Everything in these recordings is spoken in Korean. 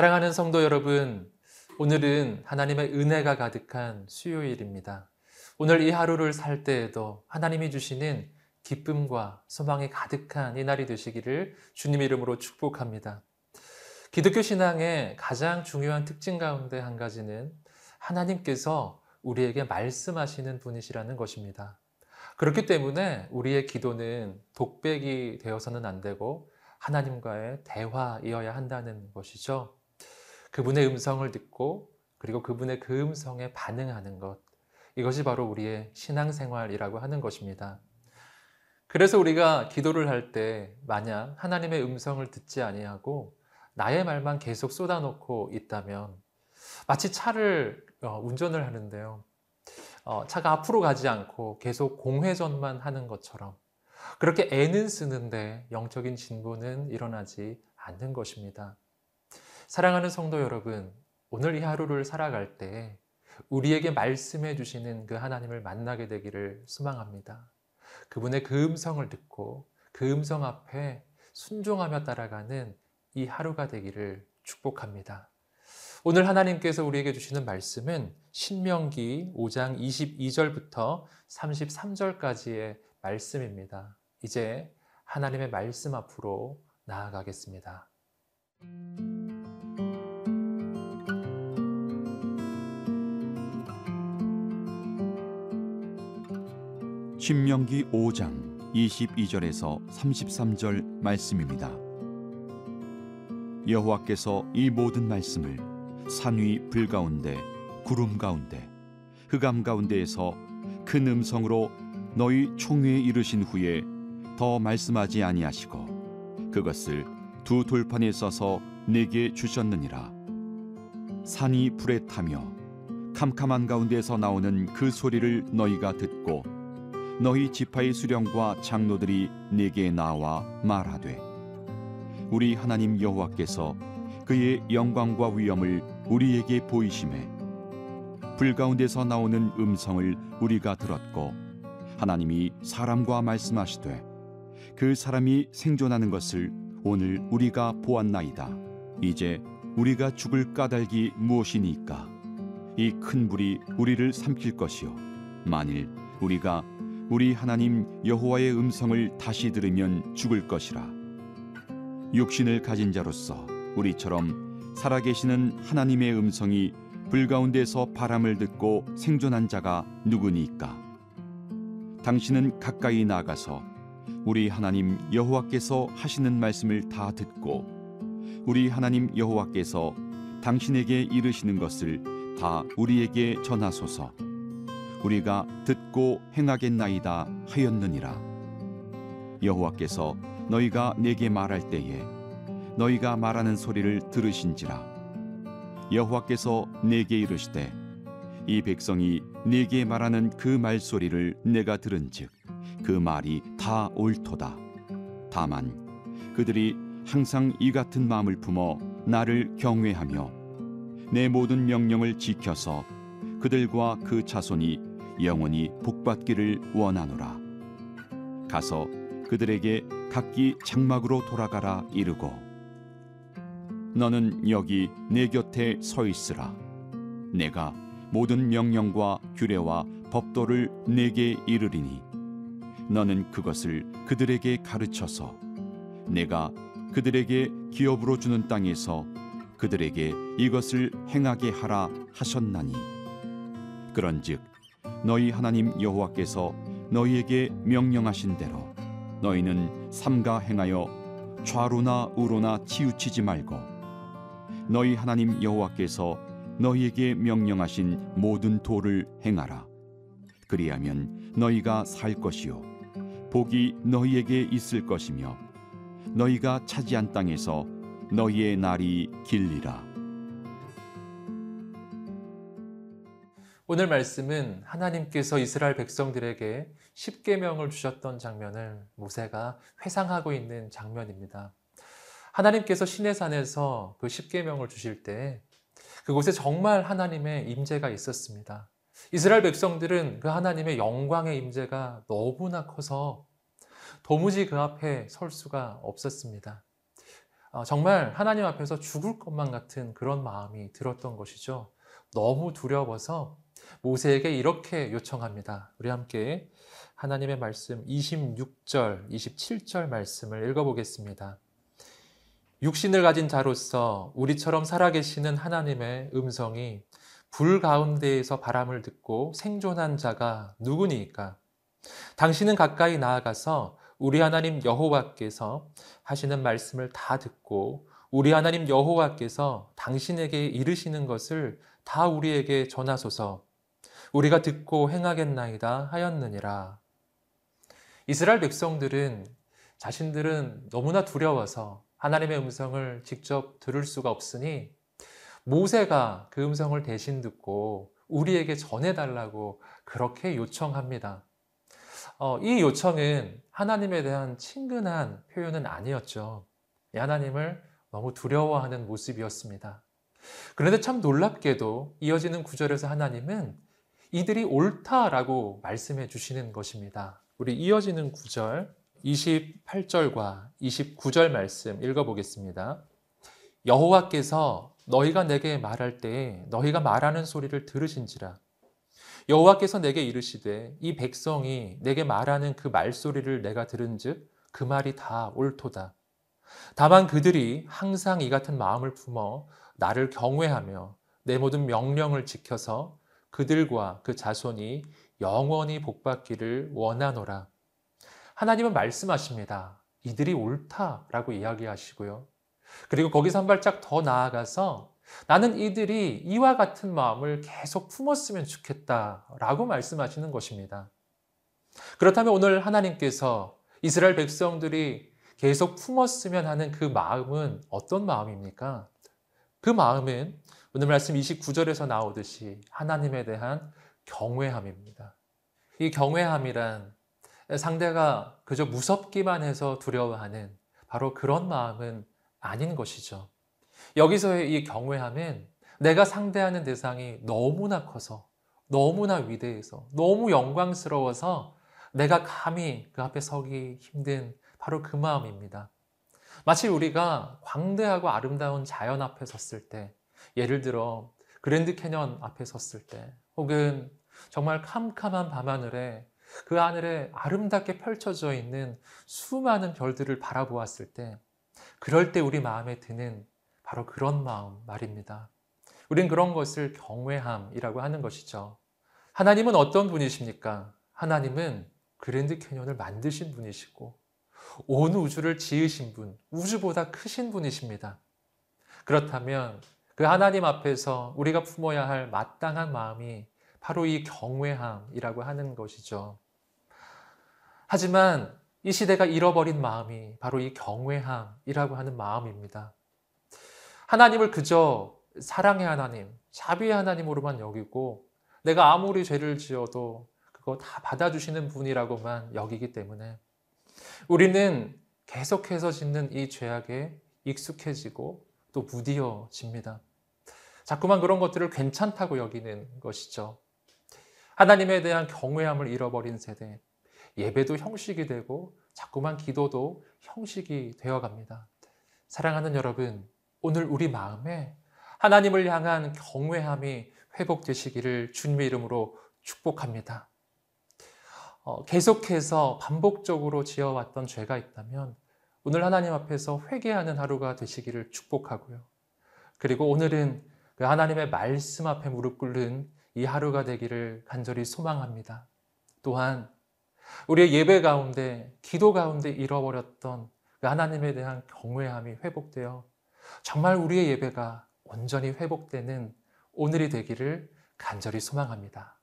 사랑하는 성도 여러분, 오늘은 하나님의 은혜가 가득한 수요일입니다. 오늘 이 하루를 살 때에도 하나님이 주시는 기쁨과 소망이 가득한 이 날이 되시기를 주님 이름으로 축복합니다. 기독교 신앙의 가장 중요한 특징 가운데 한 가지는 하나님께서 우리에게 말씀하시는 분이시라는 것입니다. 그렇기 때문에 우리의 기도는 독백이 되어서는 안 되고 하나님과의 대화이어야 한다는 것이죠. 그분의 음성을 듣고 그리고 그분의 그 음성에 반응하는 것. 이것이 바로 우리의 신앙생활이라고 하는 것입니다. 그래서 우리가 기도를 할 때 만약 하나님의 음성을 듣지 아니하고 나의 말만 계속 쏟아놓고 있다면 마치 차를 어, 운전을 하는데요. 어, 차가 앞으로 가지 않고 계속 공회전만 하는 것처럼 그렇게 애는 쓰는데 영적인 진보는 일어나지 않는 것입니다. 사랑하는 성도 여러분, 오늘 이 하루를 살아갈 때 우리에게 말씀해 주시는 그 하나님을 만나게 되기를 소망합니다. 그분의 그 음성을 듣고 그 음성 앞에 순종하며 따라가는 이 하루가 되기를 축복합니다. 오늘 하나님께서 우리에게 주시는 말씀은 신명기 5장 22절부터 33절까지의 말씀입니다. 이제 하나님의 말씀 앞으로 나아가겠습니다. 신명기 5장 22절에서 33절 말씀입니다. 여호와께서 이 모든 말씀을 산위 불 가운데 구름 가운데 흑암 가운데에서 큰 음성으로 너희 총회에 이르신 후에 더 말씀하지 아니하시고 그것을 두 돌판에 써서 내게 주셨느니라 산이 불에 타며 캄캄한 가운데서 나오는 그 소리를 너희가 듣고 너희 지파의 수령과 장로들이 내게 나와 말하되 우리 하나님 여호와께서 그의 영광과 위엄을 우리에게 보이심에 불 가운데서 나오는 음성을 우리가 들었고 하나님이 사람과 말씀하시되 그 사람이 생존하는 것을 오늘 우리가 보았나이다. 이제 우리가 죽을 까닭이 무엇이니까? 이 큰 불이 우리를 삼킬 것이요. 만일 우리가 우리 하나님 여호와의 음성을 다시 들으면 죽을 것이라. 육신을 가진 자로서 우리처럼 살아계시는 하나님의 음성이 불 가운데서 바람을 듣고 생존한 자가 누구니까? 당신은 가까이 나가서 우리 하나님 여호와께서 하시는 말씀을 다 듣고 우리 하나님 여호와께서 당신에게 이르시는 것을 다 우리에게 전하소서. 우리가 듣고 행하겠나이다 하였느니라. 여호와께서 너희가 내게 말할 때에 너희가 말하는 소리를 들으신지라. 여호와께서 내게 이르시되 이 백성이 내게 말하는 그 말소리를 내가 들은즉 그 말이 다 옳도다. 다만 그들이 항상 이 같은 마음을 품어 나를 경외하며 내 모든 명령을 지켜서 그들과 그 자손이 영원히 복받기를 원하노라. 가서 그들에게 각기 장막으로 돌아가라 이르고 너는 여기 내 곁에 서 있으라. 내가 모든 명령과 규례와 법도를 내게 이르리니 너는 그것을 그들에게 가르쳐서 내가 그들에게 기업으로 주는 땅에서 그들에게 이것을 행하게 하라 하셨나니 그런즉 너희 하나님 여호와께서 너희에게 명령하신 대로 너희는 삼가 행하여 좌로나 우로나 치우치지 말고 너희 하나님 여호와께서 너희에게 명령하신 모든 도를 행하라. 그리하면 너희가 살 것이요 복이 너희에게 있을 것이며 너희가 차지한 땅에서 너희의 날이 길리라 오늘 말씀은 하나님께서 이스라엘 백성들에게 십계명을 주셨던 장면을 모세가 회상하고 있는 장면입니다. 하나님께서 시내산에서 그 십계명을 주실 때 그곳에 정말 하나님의 임재가 있었습니다. 이스라엘 백성들은 그 하나님의 영광의 임재가 너무나 커서 도무지 그 앞에 설 수가 없었습니다. 어, 정말 하나님 앞에서 죽을 것만 같은 그런 마음이 들었던 것이죠. 너무 두려워서 모세에게 이렇게 요청합니다. 우리 함께 하나님의 말씀 26절, 27절 말씀을 읽어보겠습니다. 육신을 가진 자로서 우리처럼 살아계시는 하나님의 음성이 불 가운데에서 바람을 듣고 생존한 자가 누구니까? 당신은 가까이 나아가서 우리 하나님 여호와께서 하시는 말씀을 다 듣고 우리 하나님 여호와께서 당신에게 이르시는 것을 다 우리에게 전하소서. 우리가 듣고 행하겠나이다 하였느니라. 이스라엘 백성들은 자신들은 너무나 두려워서 하나님의 음성을 직접 들을 수가 없으니 모세가 그 음성을 대신 듣고 우리에게 전해달라고 그렇게 요청합니다. 어, 이 요청은 하나님에 대한 친근한 표현은 아니었죠. 하나님을 너무 두려워하는 모습이었습니다. 그런데 참 놀랍게도 이어지는 구절에서 하나님은 이들이 옳다라고 말씀해 주시는 것입니다. 우리 이어지는 구절 28절과 29절 말씀 읽어보겠습니다. 여호와께서 너희가 내게 말할 때에 너희가 말하는 소리를 들으신지라 여호와께서 내게 이르시되 이 백성이 내게 말하는 그 말소리를 내가 들은즉 그 말이 다 옳도다. 다만 그들이 항상 이 같은 마음을 품어 나를 경외하며 내 모든 명령을 지켜서 그들과 그 자손이 영원히 복받기를 원하노라. 하나님은 말씀하십니다. 이들이 옳다라고 이야기하시고요. 그리고 거기서 한 발짝 더 나아가서 나는 이들이 이와 같은 마음을 계속 품었으면 좋겠다라고 말씀하시는 것입니다. 그렇다면 오늘 하나님께서 이스라엘 백성들이 계속 품었으면 하는 그 마음은 어떤 마음입니까? 그 마음은 오늘 말씀 29절에서 나오듯이 하나님에 대한 경외함입니다. 이 경외함이란 상대가 그저 무섭기만 해서 두려워하는 바로 그런 마음은 아닌 것이죠. 여기서의 이 경외함은 내가 상대하는 대상이 너무나 커서, 너무나 위대해서, 너무 영광스러워서 내가 감히 그 앞에 서기 힘든 바로 그 마음입니다. 마치 우리가 광대하고 아름다운 자연 앞에 섰을 때, 예를 들어 그랜드 캐년 앞에 섰을 때, 혹은 정말 캄캄한 밤하늘에 그 하늘에 아름답게 펼쳐져 있는 수많은 별들을 바라보았을 때, 그럴 때 우리 마음에 드는 바로 그런 마음 말입니다. 우린 그런 것을 경외함이라고 하는 것이죠. 하나님은 어떤 분이십니까? 하나님은 그랜드 캐년을 만드신 분이시고, 온 우주를 지으신 분, 우주보다 크신 분이십니다. 그렇다면 그 하나님 앞에서 우리가 품어야 할 마땅한 마음이 바로 이 경외함이라고 하는 것이죠. 하지만 이 시대가 잃어버린 마음이 바로 이 경외함이라고 하는 마음입니다. 하나님을 그저 사랑의 하나님, 자비의 하나님으로만 여기고 내가 아무리 죄를 지어도 그거 다 받아주시는 분이라고만 여기기 때문에 우리는 계속해서 짓는 이 죄악에 익숙해지고 또 무디어집니다. 자꾸만 그런 것들을 괜찮다고 여기는 것이죠. 하나님에 대한 경외함을 잃어버린 세대, 예배도 형식이 되고 자꾸만 기도도 형식이 되어 갑니다. 사랑하는 여러분, 오늘 우리 마음에 하나님을 향한 경외함이 회복되시기를 주님의 이름으로 축복합니다. 어, 계속해서 반복적으로 지어왔던 죄가 있다면 오늘 하나님 앞에서 회개하는 하루가 되시기를 축복하고요. 그리고 오늘은 그 하나님의 말씀 앞에 무릎 꿇는 이 하루가 되기를 간절히 소망합니다. 또한 우리의 예배 가운데, 기도 가운데 잃어버렸던 그 하나님에 대한 경외함이 회복되어 정말 우리의 예배가 온전히 회복되는 오늘이 되기를 간절히 소망합니다.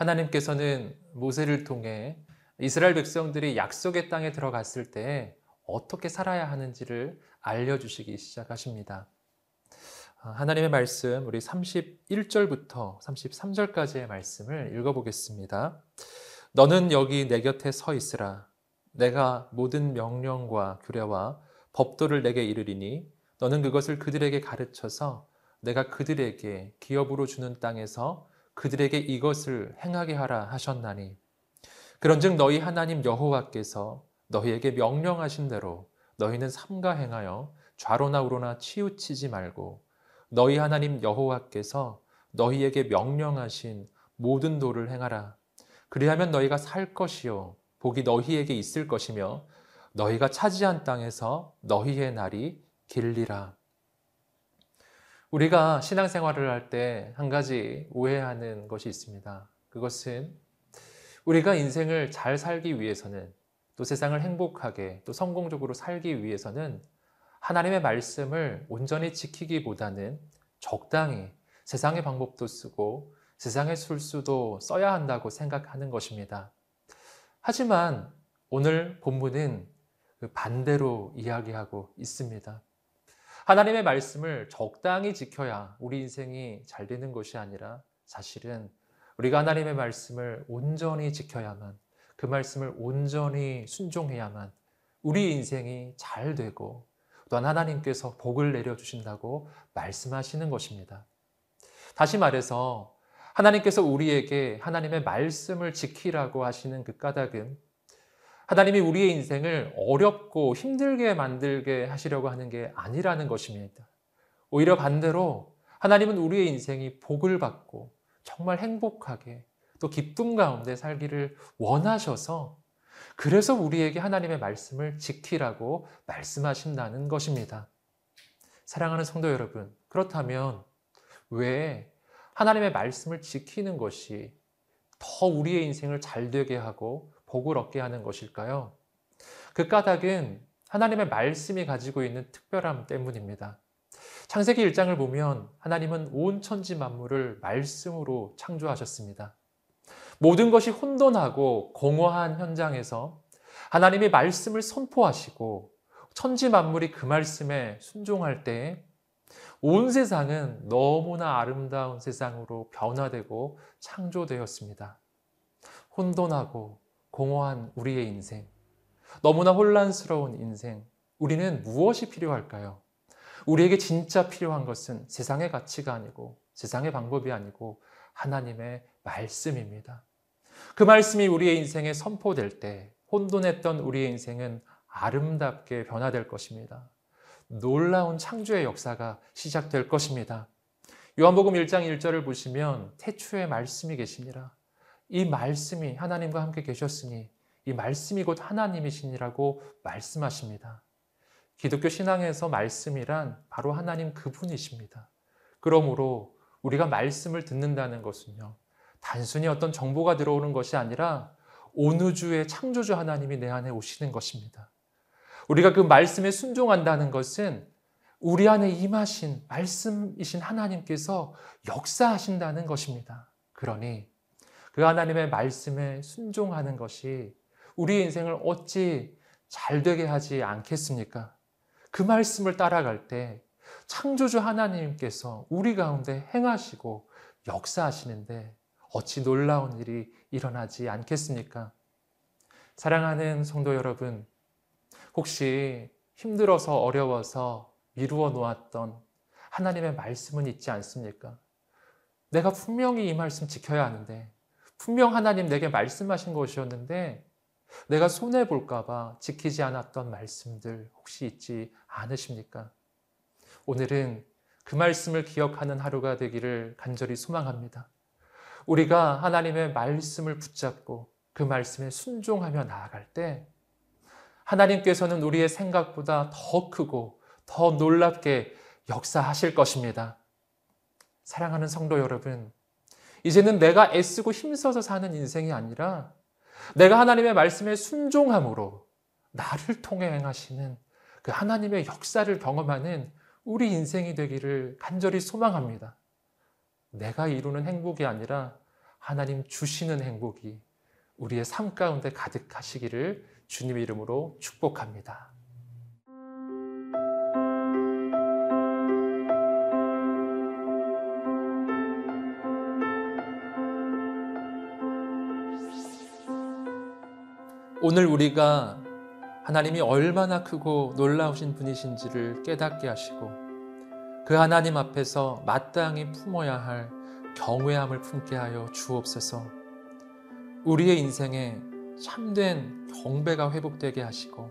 하나님께서는 모세를 통해 이스라엘 백성들이 약속의 땅에 들어갔을 때 어떻게 살아야 하는지를 알려주시기 시작하십니다. 아, 하나님의 말씀, 우리 31절부터 33절까지의 말씀을 읽어보겠습니다. 너는 여기 내 곁에 서 있으라. 내가 모든 명령과 규례와 법도를 내게 이르리니 너는 그것을 그들에게 가르쳐서 내가 그들에게 기업으로 주는 땅에서 그들에게 이것을 행하게 하라 하셨나니 그런즉 너희 하나님 여호와께서 너희에게 명령하신 대로 너희는 삼가 행하여 좌로나 우로나 치우치지 말고 너희 하나님 여호와께서 너희에게 명령하신 모든 도를 행하라 그리하면 너희가 살 것이요 복이 너희에게 있을 것이며 너희가 차지한 땅에서 너희의 날이 길리라. 우리가 신앙생활을 할 때 한 가지 오해하는 것이 있습니다. 그것은 우리가 인생을 잘 살기 위해서는 또 세상을 행복하게 또 성공적으로 살기 위해서는 하나님의 말씀을 온전히 지키기보다는 적당히 세상의 방법도 쓰고 세상의 술수도 써야 한다고 생각하는 것입니다. 하지만 오늘 본문은 그 반대로 이야기하고 있습니다. 하나님의 말씀을 적당히 지켜야 우리 인생이 잘 되는 것이 아니라 사실은 우리가 하나님의 말씀을 온전히 지켜야만 그 말씀을 온전히 순종해야만 우리 인생이 잘 되고 또한 하나님께서 복을 내려주신다고 말씀하시는 것입니다. 다시 말해서 하나님께서 우리에게 하나님의 말씀을 지키라고 하시는 그 까닭은 하나님이 우리의 인생을 어렵고 힘들게 만들게 하시려고 하는 게 아니라는 것입니다. 오히려 반대로 하나님은 우리의 인생이 복을 받고 정말 행복하게 또 기쁨 가운데 살기를 원하셔서 그래서 우리에게 하나님의 말씀을 지키라고 말씀하신다는 것입니다. 사랑하는 성도 여러분, 그렇다면 왜 하나님의 말씀을 지키는 것이 더 우리의 인생을 잘 되게 하고 복을 얻게 하는 것일까요? 그 까닭은 하나님의 말씀이 가지고 있는 특별함 때문입니다. 창세기 1장을 보면 하나님은 온 천지 만물을 말씀으로 창조하셨습니다. 모든 것이 혼돈하고 공허한 현장에서 하나님이 말씀을 선포하시고 천지 만물이 그 말씀에 순종할 때 온 세상은 너무나 아름다운 세상으로 변화되고 창조되었습니다. 혼돈하고 공허한 우리의 인생, 너무나 혼란스러운 인생, 우리는 무엇이 필요할까요? 우리에게 진짜 필요한 것은 세상의 가치가 아니고 세상의 방법이 아니고 하나님의 말씀입니다. 그 말씀이 우리의 인생에 선포될 때 혼돈했던 우리의 인생은 아름답게 변화될 것입니다. 놀라운 창조의 역사가 시작될 것입니다. 요한복음 1장 1절을 보시면 태초에 말씀이 계시니라. 이 말씀이 하나님과 함께 계셨으니 이 말씀이 곧 하나님이시니라고 말씀하십니다. 기독교 신앙에서 말씀이란 바로 하나님 그분이십니다. 그러므로 우리가 말씀을 듣는다는 것은요, 단순히 어떤 정보가 들어오는 것이 아니라 온 우주의 창조주 하나님이 내 안에 오시는 것입니다. 우리가 그 말씀에 순종한다는 것은 우리 안에 임하신 말씀이신 하나님께서 역사하신다는 것입니다. 그러니 그 하나님의 말씀에 순종하는 것이 우리의 인생을 어찌 잘 되게 하지 않겠습니까? 그 말씀을 따라갈 때 창조주 하나님께서 우리 가운데 행하시고 역사하시는데 어찌 놀라운 일이 일어나지 않겠습니까? 사랑하는 성도 여러분, 혹시 힘들어서 어려워서 미루어 놓았던 하나님의 말씀은 있지 않습니까? 내가 분명히 이 말씀 지켜야 하는데, 분명 하나님 내게 말씀하신 것이었는데, 내가 손해 볼까봐 지키지 않았던 말씀들 혹시 있지 않으십니까? 오늘은 그 말씀을 기억하는 하루가 되기를 간절히 소망합니다. 우리가 하나님의 말씀을 붙잡고 그 말씀에 순종하며 나아갈 때 하나님께서는 우리의 생각보다 더 크고 더 놀랍게 역사하실 것입니다. 사랑하는 성도 여러분, 이제는 내가 애쓰고 힘써서 사는 인생이 아니라 내가 하나님의 말씀에 순종함으로 나를 통해 행하시는 그 하나님의 역사를 경험하는 우리 인생이 되기를 간절히 소망합니다. 내가 이루는 행복이 아니라 하나님 주시는 행복이 우리의 삶 가운데 가득하시기를 주님 이름으로 축복합니다. 오늘 우리가 하나님이 얼마나 크고 놀라우신 분이신지를 깨닫게 하시고 그 하나님 앞에서 마땅히 품어야 할 경외함을 품게 하여 주옵소서. 우리의 인생에 참된 경배가 회복되게 하시고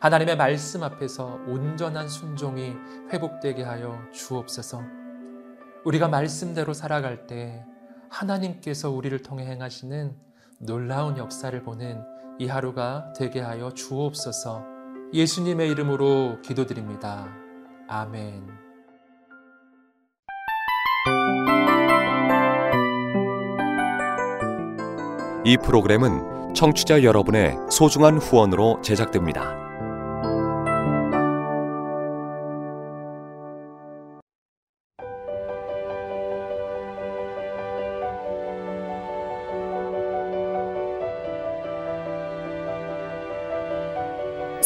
하나님의 말씀 앞에서 온전한 순종이 회복되게 하여 주옵소서. 우리가 말씀대로 살아갈 때 하나님께서 우리를 통해 행하시는 놀라운 역사를 보는 이 하루가 되게 하여 주옵소서. 예수님의 이름으로 기도드립니다. 아멘. 이 프로그램은 청취자 여러분의 소중한 후원으로 제작됩니다.